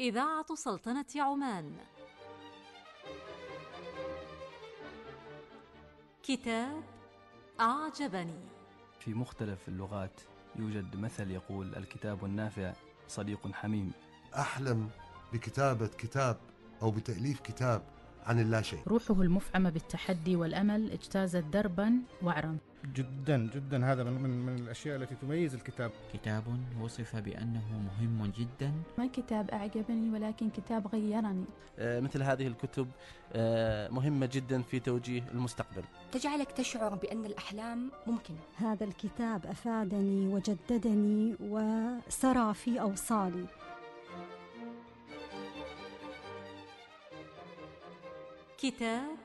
إذاعة سلطنة عمان كتاب أعجبني. في مختلف اللغات يوجد مثل يقول الكتاب النافع صديق حميم. أحلم بكتابة كتاب أو بتأليف كتاب. عن اللاشيء روحه المفعمة بالتحدي والأمل اجتازت دربا وعرا. جدا جدا. هذا من, من, من الأشياء التي تميز الكتاب. كتاب وصف بأنه مهم جدا. ما كتاب أعجبني ولكن كتاب غيرني. آه، مثل هذه الكتب آه، مهمة جدا في توجيه المستقبل. تجعلك تشعر بأن الأحلام ممكنة. هذا الكتاب أفادني وجددني وسرى في أوصالي. كتاب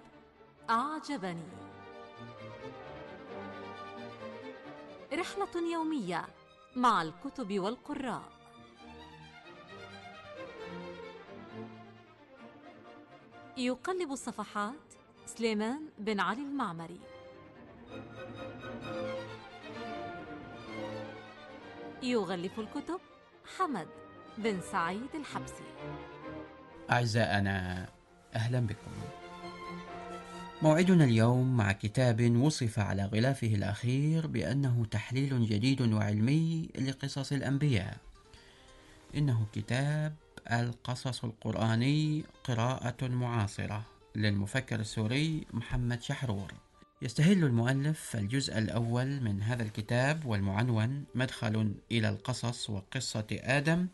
أعجبني. رحلة يومية مع الكتب والقراء. يقلب الصفحات سليمان بن علي المعمري. يغلف الكتب حمد بن سعيد الحبسي. أعزائنا أهلا بكم. موعدنا اليوم مع كتاب وصف على غلافه الأخير بأنه تحليل جديد وعلمي لقصص الأنبياء. إنه كتاب القصص القرآني قراءة معاصرة للمفكر السوري محمد شحرور. يستهل المؤلف الجزء الأول من هذا الكتاب والمعنون مدخل إلى القصص وقصة آدم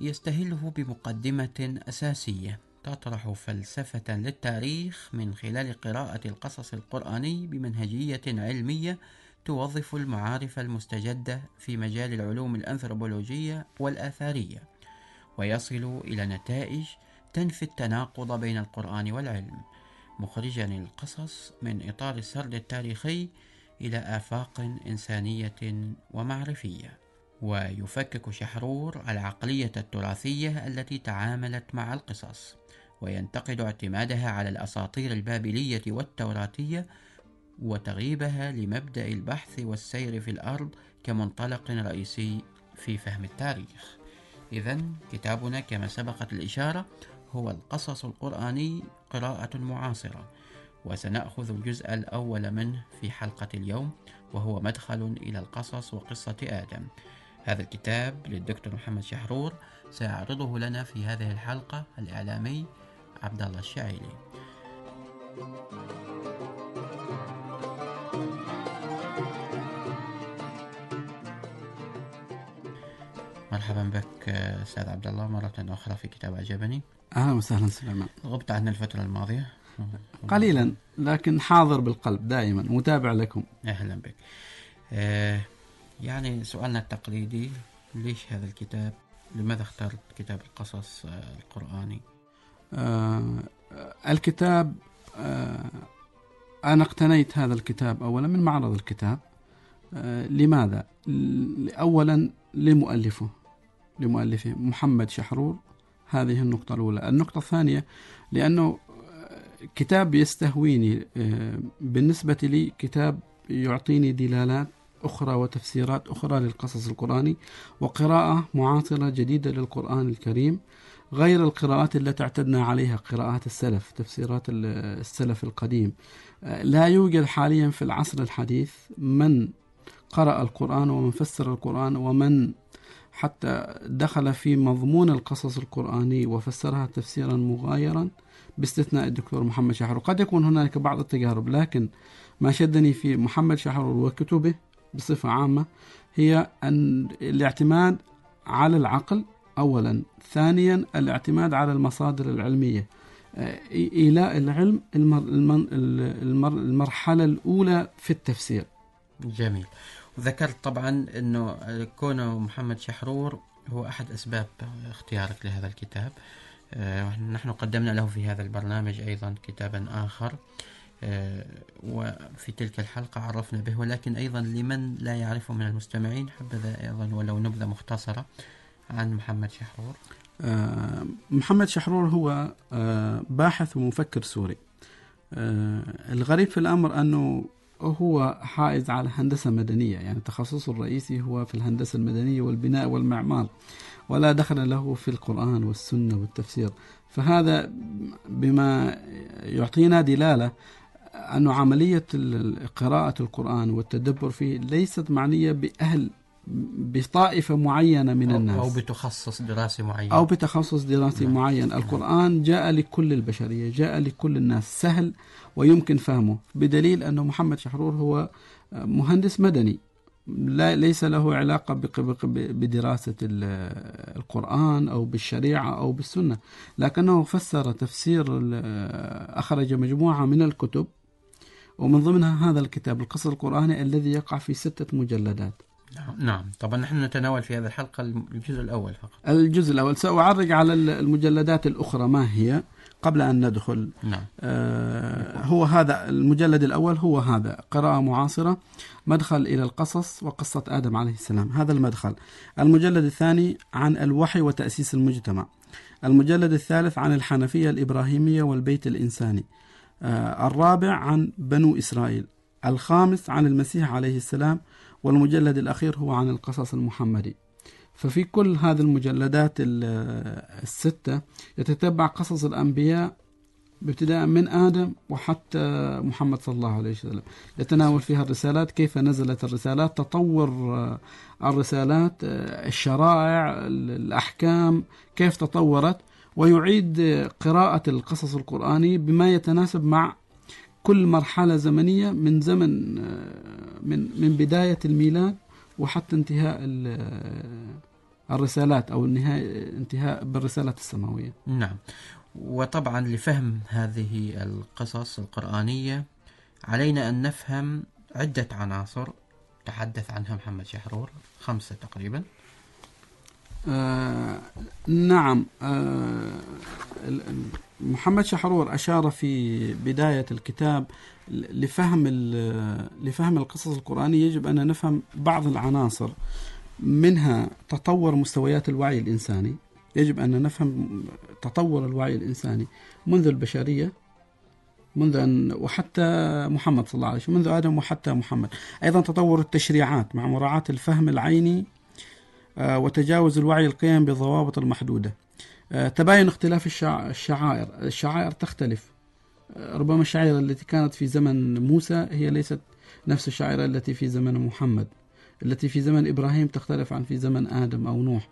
يستهله بمقدمة أساسية. تطرح فلسفة للتاريخ من خلال قراءة القصص القرآني بمنهجية علمية توظف المعارف المستجدة في مجال العلوم الأنثروبولوجية والآثارية ويصل إلى نتائج تنفي التناقض بين القرآن والعلم مخرجا القصص من إطار السرد التاريخي إلى آفاق إنسانية ومعرفية. ويفكك شحرور العقلية التراثية التي تعاملت مع القصص وينتقد اعتمادها على الأساطير البابلية والتوراتية وتغييبها لمبدأ البحث والسير في الأرض كمنطلق رئيسي في فهم التاريخ. إذا كتابنا كما سبقت الإشارة هو القصص القرآني قراءة معاصرة وسنأخذ الجزء الأول منه في حلقة اليوم وهو مدخل إلى القصص وقصة آدم. هذا الكتاب للدكتور محمد شحرور سيعرضه لنا في هذه الحلقة الإعلامي عبد الله الشعيلي. مرحبا بك أستاذ عبد الله مرة أخرى في كتاب عجبني أهلا وسهلا سليمان. غبت عنا الفترة الماضية. قليلا لكن حاضر بالقلب دائما متابع لكم. أهلا بك. آه يعني سؤالنا التقليدي ليش هذا الكتاب؟ لماذا اخترت كتاب القصص آه، القرآني؟ آه الكتاب آه أنا اقتنيت هذا الكتاب أولا من معرض الكتاب. آه لماذا؟ أولا لمؤلفه لمؤلفه محمد شحرور. هذه النقطة الأولى. النقطة الثانية لأنه آه، كتاب يستهويني آه، بالنسبة لي كتاب يعطيني دلالات أخرى وتفسيرات أخرى للقصص القرآني وقراءة معاصرة جديدة للقرآن الكريم غير القراءات التي اعتدنا عليها قراءات السلف تفسيرات ال- السلف القديم. لا يوجد حاليا في العصر الحديث من قرأ القرآن ومن فسر القرآن ومن حتى دخل في مضمون القصص القرآني وفسرها تفسيرا مغايرا باستثناء الدكتور محمد شحرور. قد يكون هناك بعض التجارب لكن ما شدني في محمد شحرور وكتبه بصفة عامة هي أن الاعتماد على العقل أولا ثانيا الاعتماد على المصادر العلمية. آه، إيلاء العلم المر المر المرحلة الأولى في التفسير. جميل. وذكرت طبعا أنه كونه محمد شحرور هو أحد أسباب اختيارك لهذا الكتاب. آه، نحن قدمنا له في هذا البرنامج أيضا كتابا آخر. آه، وفي تلك الحلقة عرفنا به ولكن أيضا لمن لا يعرفه من المستمعين حبذا أيضا ولو نبذة مختصرة عن محمد شحرور. آه، محمد شحرور هو آه، باحث ومفكر سوري. آه، الغريب في الأمر أنه هو حائز على هندسة مدنية يعني تخصصه الرئيسي هو في الهندسة المدنية والبناء والمعمار ولا دخل له في القرآن والسنة والتفسير. فهذا بما يعطينا دلالة أن عملية قراءة القرآن والتدبر فيه ليست معنية بأهل بطائفة معينة من الناس أو بتخصص دراسي معين أو بتخصص دراسي نعم. معين القرآن جاء لكل البشرية جاء لكل الناس. سهل ويمكن فهمه بدليل أن محمد شحرور هو مهندس مدني. لا ليس له علاقة بدراسة ال- القرآن أو بالشريعة أو بالسنة. لكنه فسر تفسير أخرج مجموعة من الكتب ومن ضمنها هذا الكتاب القصص القرآني الذي يقع في ستة مجلدات. نعم. نعم. طبعا نحن نتناول في هذه الحلقة الجزء الأول فقط. الجزء الأول. سأعرج على المجلدات الأخرى. ما هي؟ قبل أن ندخل. نعم. آه، هو هذا المجلد الأول هو هذا. قراءة معاصرة مدخل إلى القصص وقصة آدم عليه السلام. هذا المدخل. المجلد الثاني عن الوحي وتأسيس المجتمع. المجلد الثالث عن الحنفية الإبراهيمية والبيت الإنساني. الرابع عن بنو إسرائيل الخامس عن المسيح عليه السلام والمجلد الأخير هو عن القصص المحمدي. ففي كل هذه المجلدات ال- الستة يتتبع قصص الأنبياء ابتداء من آدم وحتى محمد صلى الله عليه وسلم. يتناول فيها الرسالات كيف نزلت الرسالات تطور آه، الرسالات آه، الشرائع ال- الأحكام كيف تطورت. ويعيد قراءة القصص القرآني بما يتناسب مع كل مرحلة زمنية من زمن آه، من من بداية الميلاد وحتى انتهاء آه، الرسالات أو النهاية انتهاء بالرسالات السماوية. نعم. وطبعا لفهم هذه القصص القرآنية علينا أن نفهم عدة عناصر. تحدث عنها محمد شحرور خمسة تقريبا. آه نعم آه محمد شحرور أشار في بداية الكتاب لفهم لفهم القصص القرآنية. يجب أن نفهم بعض العناصر منها تطور مستويات الوعي الإنساني. يجب أن نفهم تطور الوعي الإنساني منذ البشرية منذ أن وحتى محمد صلى الله عليه وسلم منذ آدم وحتى محمد. أيضا تطور التشريعات مع مراعاة الفهم العيني وتجاوز الوعي القيم بالضوابط المحدودة. آه، تباين اختلاف الشع- الشعائر. الشعائر تختلف. آه، ربما الشعائر التي كانت في زمن موسى هي ليست نفس الشعائر التي في زمن محمد. التي في زمن إبراهيم تختلف عن في زمن آدم أو نوح.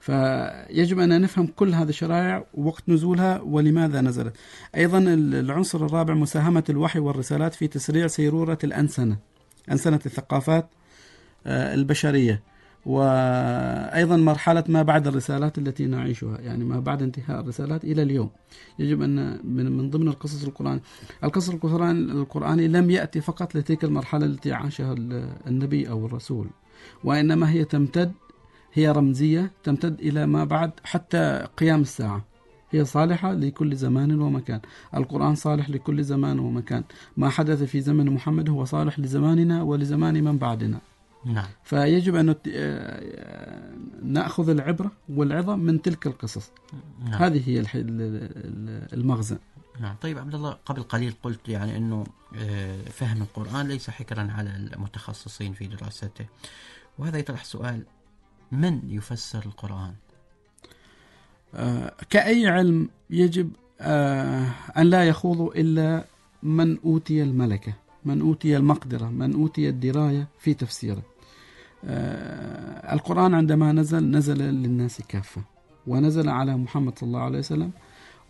فيجب أن نفهم كل هذه الشرائع وقت نزولها ولماذا نزلت. أيضا ال- العنصر الرابع مساهمة الوحي والرسالات في تسريع سيرورة الأنسنة. أنسنة الثقافات آه، البشرية. وأيضا مرحلة ما بعد الرسالات التي نعيشها يعني ما بعد انتهاء الرسالات إلى اليوم. يجب أن من من ضمن القصص القرآن. القصص القرآن القرآني لم يأتي فقط لتلك المرحلة التي عاشها ال- النبي أو الرسول وإنما هي تمتد هي رمزية تمتد إلى ما بعد حتى قيام الساعة. هي صالحة لكل زمان ومكان. القرآن صالح لكل زمان ومكان. ما حدث في زمن محمد هو صالح لزماننا ولزمان من بعدنا. نعم. فيجب أن نت- آه، نأخذ العبرة والعظة من تلك القصص. نعم. هذه هي المغزى. نعم. طيب عبد الله قبل قليل قلت يعني إنه آه، فهم القرآن ليس حكرا على المتخصصين في دراسته. وهذا يطرح سؤال من يفسر القرآن؟ آه، كأي علم يجب آه، أن لا يخوض إلا من أوتي الملكة من أوتي المقدرة من أوتي الدراية في تفسيره. آه، القرآن عندما نزل نزل للناس كافة ونزل على محمد صلى الله عليه وسلم.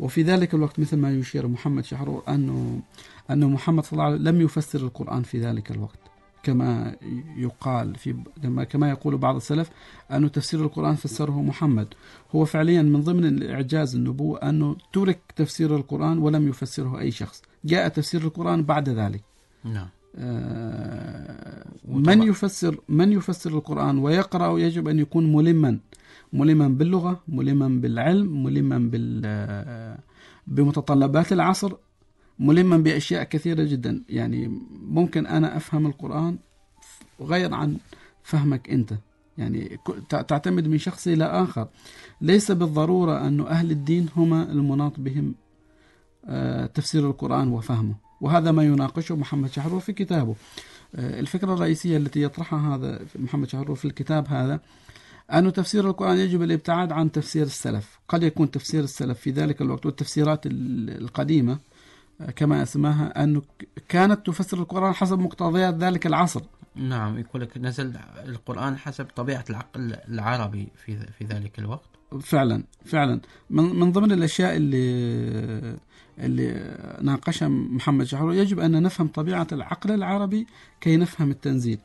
وفي ذلك الوقت مثل ما يشير محمد شحرور أنه أنه محمد صلى الله عليه وسلم لم يفسر القرآن في ذلك الوقت. كما يقال في كما كما يقول بعض السلف أنه تفسير القرآن فسره محمد. هو فعليا من ضمن الإعجاز النبوة أنه ترك تفسير القرآن ولم يفسره أي شخص. جاء تفسير القرآن بعد ذلك. نعم. آه، من يفسر من يفسر القرآن ويقرأ يجب أن يكون ملما ملما باللغة ملما بالعلم ملما بال آه، بمتطلبات العصر ملما بأشياء كثيرة جدا. يعني ممكن أنا أفهم القرآن غير عن فهمك أنت. يعني تعتمد من شخص إلى آخر. ليس بالضرورة أن أهل الدين هم المناط بهم آه، تفسير القرآن وفهمه. وهذا ما يناقشه محمد شحرور في كتابه. آه، الفكرة الرئيسية التي يطرحها هذا محمد شهرور في الكتاب هذا أن تفسير القرآن يجب الابتعاد عن تفسير السلف. قد يكون تفسير السلف في ذلك الوقت والتفسيرات ال- القديمة آه، كما اسمها أنه ك- كانت تفسر القرآن حسب مقتضيات ذلك العصر. نعم يقول لك نزل القرآن حسب طبيعة العقل العربي في في ذلك الوقت. فعلا فعلا. من, من ضمن الأشياء اللي اللي ناقشها محمد شحرور. يجب أن نفهم طبيعة العقل العربي كي نفهم التنزيل.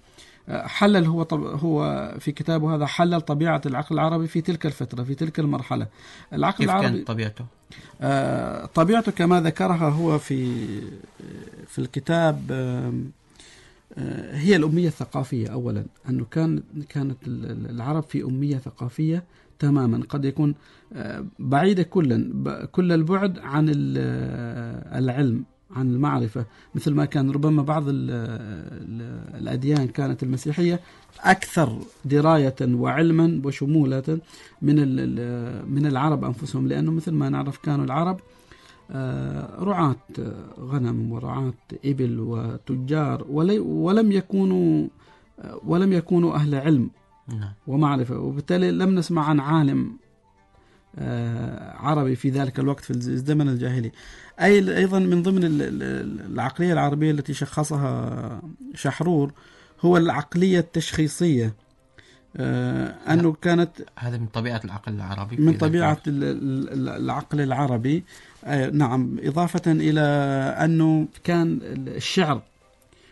حلل هو طب هو في كتابه هذا حلل طبيعة العقل العربي في تلك الفترة في تلك المرحلة. العقل كيف العربي كانت طبيعته؟ آه، طبيعته كما ذكرها هو في في الكتاب آه، هي الأمية الثقافية أولا. أنه كان كانت ال- ال- العرب في أمية ثقافية تماما. قد يكون آه، بعيدة كلا كل البعد عن آه، العلم عن المعرفة. مثل ما كان ربما بعض ال الأديان كانت المسيحية أكثر دراية وعلما وشمولة من من العرب أنفسهم. لأنه مثل ما نعرف كانوا العرب آه، رعاة غنم ورعاة إبل وتجار ولم يكونوا آه، ولم يكونوا أهل علم. نعم. ومعرفة. وبالتالي لم نسمع عن عالم آه، عربي في ذلك الوقت في الزمن الجاهلي أي أيضا من ضمن ال- ال- العقلية العربية التي شخصها شحرور هو العقلية التشخيصية. آه، أنه كانت هذا من طبيعة العقل العربي من طبيعة العقل العربي. آه، نعم. إضافة إلى أنه كان الشعر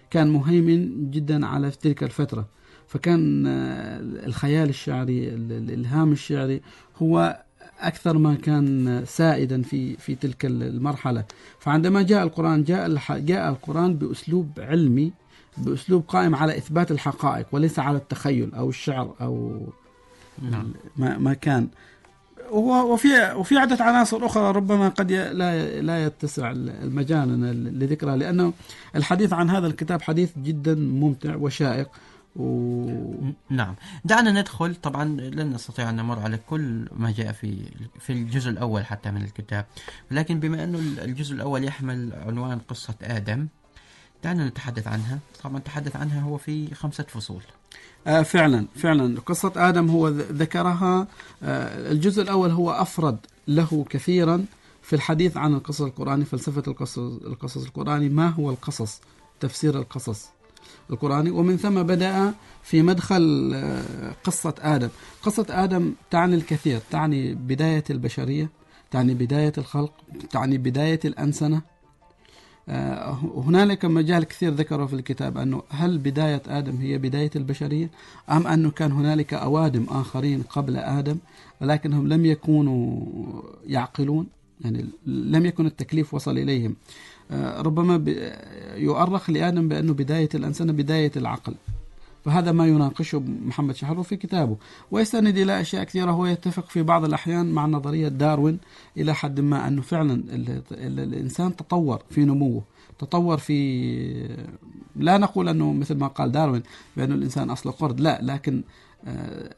كان مهيمن جدا على تلك الفترة. فكان آه، الخيال الشعري ال- الإلهام الشعري هو أكثر ما كان سائدا في في تلك المرحلة. فعندما جاء القرآن جاء جاء القرآن بأسلوب علمي بأسلوب قائم على إثبات الحقائق وليس على التخيل أو الشعر أو نعم. ما ما كان. وفي وفي عدة عناصر أخرى ربما قد لا لا يتسع المجال لذكرها لأنه الحديث عن هذا الكتاب حديث جدا ممتع وشائق. و نعم. دعنا ندخل طبعا لن نستطيع أن نمر على كل ما جاء في في الجزء الأول حتى من الكتاب. لكن بما أنه الجزء الأول يحمل عنوان قصة آدم دعنا نتحدث عنها. طبعا نتحدث عنها هو في خمسة فصول. آه فعلا فعلا. قصة آدم هو ذكرها آه الجزء الأول هو أفرد له كثيرا في الحديث عن القصص القرآني فلسفة القصص, القصص القرآني. ما هو القصص؟ تفسير القصص. القرآني ومن ثم بدأ في مدخل آه، قصة آدم. قصة آدم تعني الكثير تعني بداية البشرية تعني بداية الخلق تعني بداية الأنسنة. آه، هنالك مجال كثير ذكره في الكتاب أنه هل بداية آدم هي بداية البشرية أم أنه كان هنالك أوادم آخرين قبل آدم ولكنهم لم يكونوا يعقلون. يعني لم يكن التكليف وصل إليهم. آه، ربما يؤرخ لآدم بأنه بداية الأنسنة بداية العقل. فهذا ما يناقشه محمد شحرور في كتابه. ويستند إلى أشياء كثيرة هو يتفق في بعض الأحيان مع نظرية داروين إلى حد ما أنه فعلا ال- ال- الإنسان تطور في نموه تطور في لا نقول أنه مثل ما قال داروين بأنه الإنسان أصله قرد لا لكن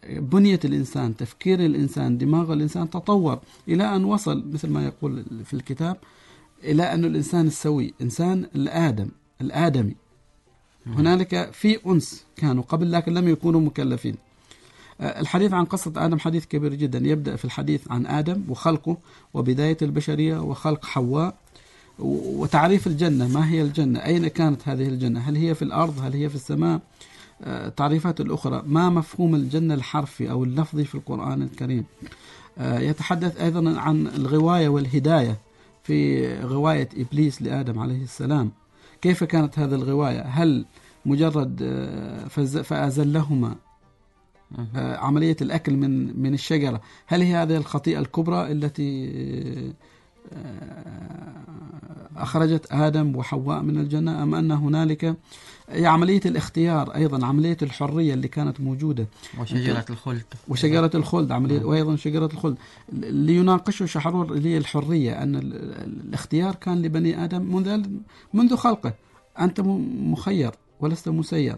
بنية الإنسان تفكير الإنسان دماغ الإنسان تطور إلى أن وصل مثل ما يقول في الكتاب إلى أن الإنسان السوي إنسان الآدم الآدمي. هنالك في أنس كانوا قبل لكن لم يكونوا مكلفين. آه، الحديث عن قصة آدم حديث كبير جدا. يبدأ في الحديث عن آدم وخلقه وبداية البشرية وخلق حواء وتعريف الجنة ما هي الجنة؟ أين كانت هذه الجنة؟ هل هي في الأرض؟ هل هي في السماء؟ آه، تعريفات الأخرى. ما مفهوم الجنة الحرفي أو اللفظي في القرآن الكريم؟ آه، يتحدث أيضا عن الغواية والهداية في غواية إبليس لآدم عليه السلام. كيف كانت هذه الغواية؟ هل مجرد آه، فأزلهما آه، عملية الأكل من من الشجرة هل هي هذه الخطيئة الكبرى التي آه، أخرجت آدم وحواء من الجنة أم أن هنالك عملية الاختيار أيضا عملية الحرية اللي كانت موجودة. وشجرة الخلد. وشجرة الخلد عملية وأيضا شجرة الخلد. ليناقشه شحرور اللي هي الحرية أن ال- ال- الاختيار كان لبني آدم منذ منذ خلقه. أنت مخير ولست مسير. آه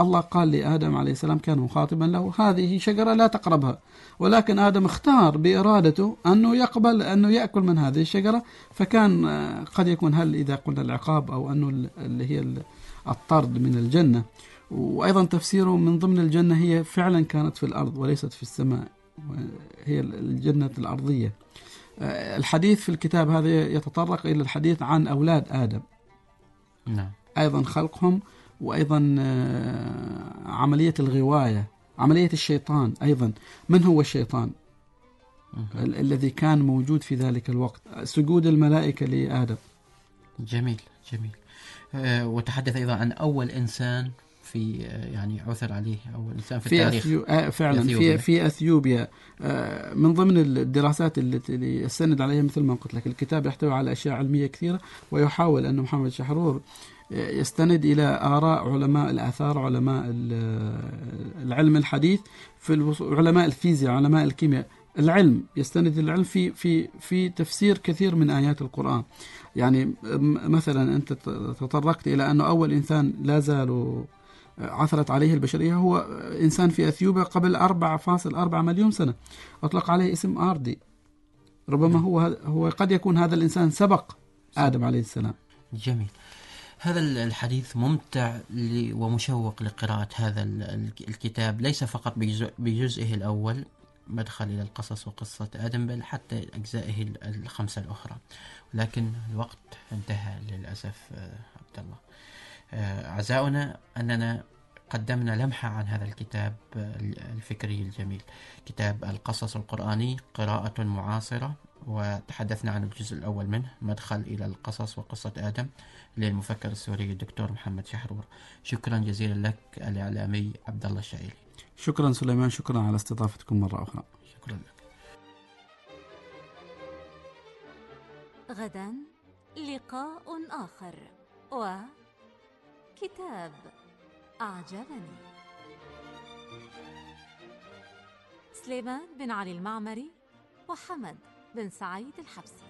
الله قال لآدم عليه السلام كان مخاطبا له هذه شجرة لا تقربها. ولكن آدم اختار بإرادته أنه يقبل أنه يأكل من هذه الشجرة فكان آه قد يكون هل إذا قلنا العقاب أو أنه ال- اللي هي ال- الطرد من الجنة. وأيضا تفسيره من ضمن الجنة هي فعلا كانت في الأرض وليست في السماء هي الجنة الأرضية. آه، الحديث في الكتاب هذا يتطرق إلى الحديث عن أولاد آدم. نعم. أيضا خلقهم وأيضا آه، عملية الغواية عملية الشيطان أيضا. من هو الشيطان؟ ال- الذي كان موجود في ذلك الوقت. سجود الملائكة لآدم. جميل جميل. آه، وتحدث أيضا عن أول إنسان في آه، يعني عثر عليه أول إنسان في, في التاريخ أثيو... آه فعلا أثيوبيا. في في أثيوبيا آه من ضمن الدراسات التي اللي يستند عليها مثل ما قلت لك الكتاب يحتوي على أشياء علمية كثيرة ويحاول أن محمد شحرور آه، يستند إلى آراء علماء الآثار علماء ال- العلم الحديث في. علماء الفيزياء علماء الكيمياء العلم يستند العلم في في في تفسير كثير من آيات القرآن يعني مثلا أنت ت- تطرقت إلى أنه أول إنسان لا زال عثرت عليه البشرية هو إنسان في أثيوبيا قبل 4.4 مليون سنة. أطلق عليه اسم آردي. ربما هو هو قد يكون هذا الإنسان سبق آدم عليه السلام. جميل. هذا ال- الحديث ممتع ومشوق لقراءة هذا ال- ال- الكتاب. ليس فقط بجزئه الأول مدخل إلى القصص وقصة آدم بل حتى أجزائه ال- الخمسة الأخرى. ولكن الوقت انتهى للأسف آه، عبد الله. أعزائنا أننا قدمنا لمحة عن هذا الكتاب آه، الفكري الجميل. كتاب القصص القرآني قراءة معاصرة وتحدثنا عن الجزء الأول منه مدخل إلى القصص وقصة آدم للمفكر السوري الدكتور محمد شحرور. شكرا جزيلا لك الإعلامي عبد الله الشعيري شكرا سليمان شكرا على استضافتكم مرة أخرى. شكرا لك. غدا لقاء آخر وكتاب أعجبني. سليمان بن علي المعمري وحمد بن سعيد الحبسي.